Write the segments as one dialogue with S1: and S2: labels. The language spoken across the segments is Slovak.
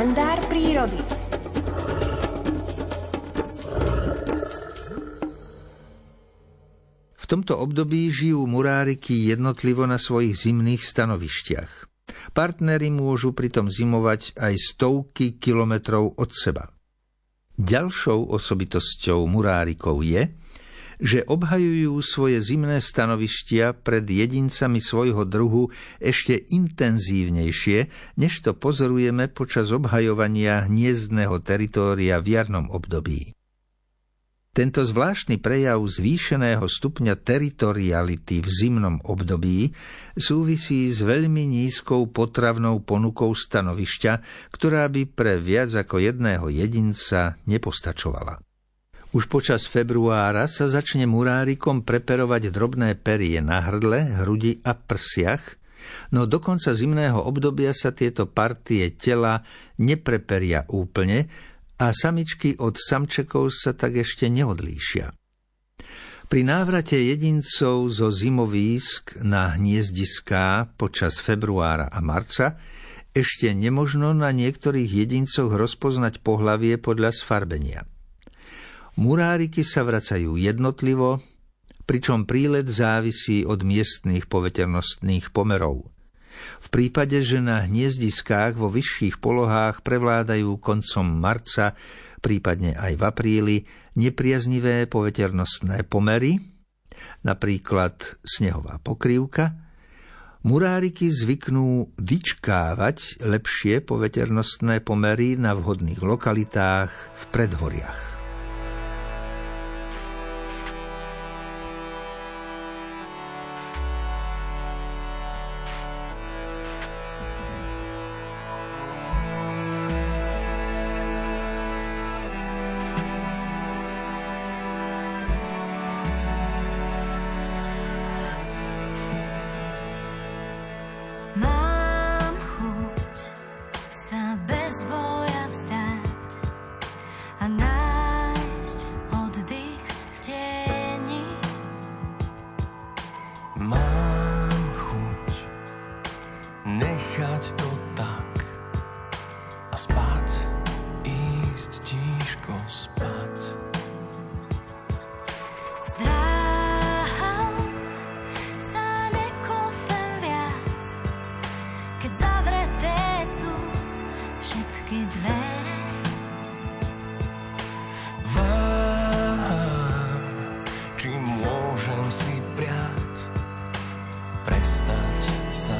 S1: kalendár prírody. V tomto období žijú muráriky jednotlivo na svojich zimných stanovištiach. Partnery môžu pritom zimovať aj stovky kilometrov od seba. Ďalšou osobitosťou murárikov je, že obhajujú svoje zimné stanovištia pred jedincami svojho druhu ešte intenzívnejšie, než to pozorujeme počas obhajovania hniezdného teritória v jarnom období. Tento zvláštny prejav zvýšeného stupňa teritoriality v zimnom období súvisí s veľmi nízkou potravnou ponukou stanovišťa, ktorá by pre viac ako jedného jedinca nepostačovala. Už počas februára sa začne murárikom preperovať drobné perie na hrdle, hrudi a prsiach, no do konca zimného obdobia sa tieto partie tela nepreperia úplne a samičky od samčekov sa tak ešte neodlíšia. Pri návrate jedincov zo zimovísk na hniezdiská počas februára a marca ešte nemožno na niektorých jedincoch rozpoznať pohlavie podľa sfarbenia. Muráriky sa vracajú jednotlivo, pričom prílet závisí od miestných poveternostných pomerov. V prípade, že na hniezdiskách vo vyšších polohách prevládajú koncom marca, prípadne aj v apríli, nepriaznivé poveternostné pomery, napríklad snehová pokrývka, muráriky zvyknú vyčkávať lepšie poveternostné pomery na vhodných lokalitách v predhoriach.
S2: Všetky dvere.
S3: Váham, či môžem si priať prestať sa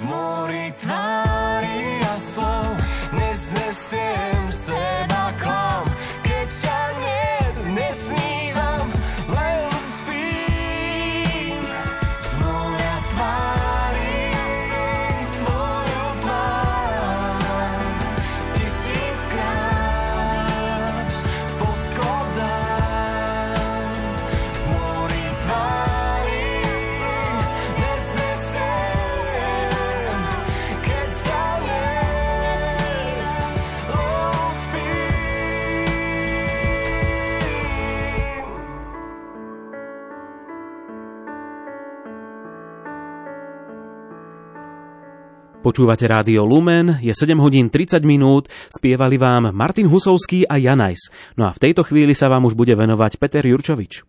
S3: Mori tvári
S4: Počúvate rádio Lumen, je 7 hodín 30 minút, spievali vám Martin Husovský a Janajs. No a v tejto chvíli sa vám už bude venovať Peter Jurčovič.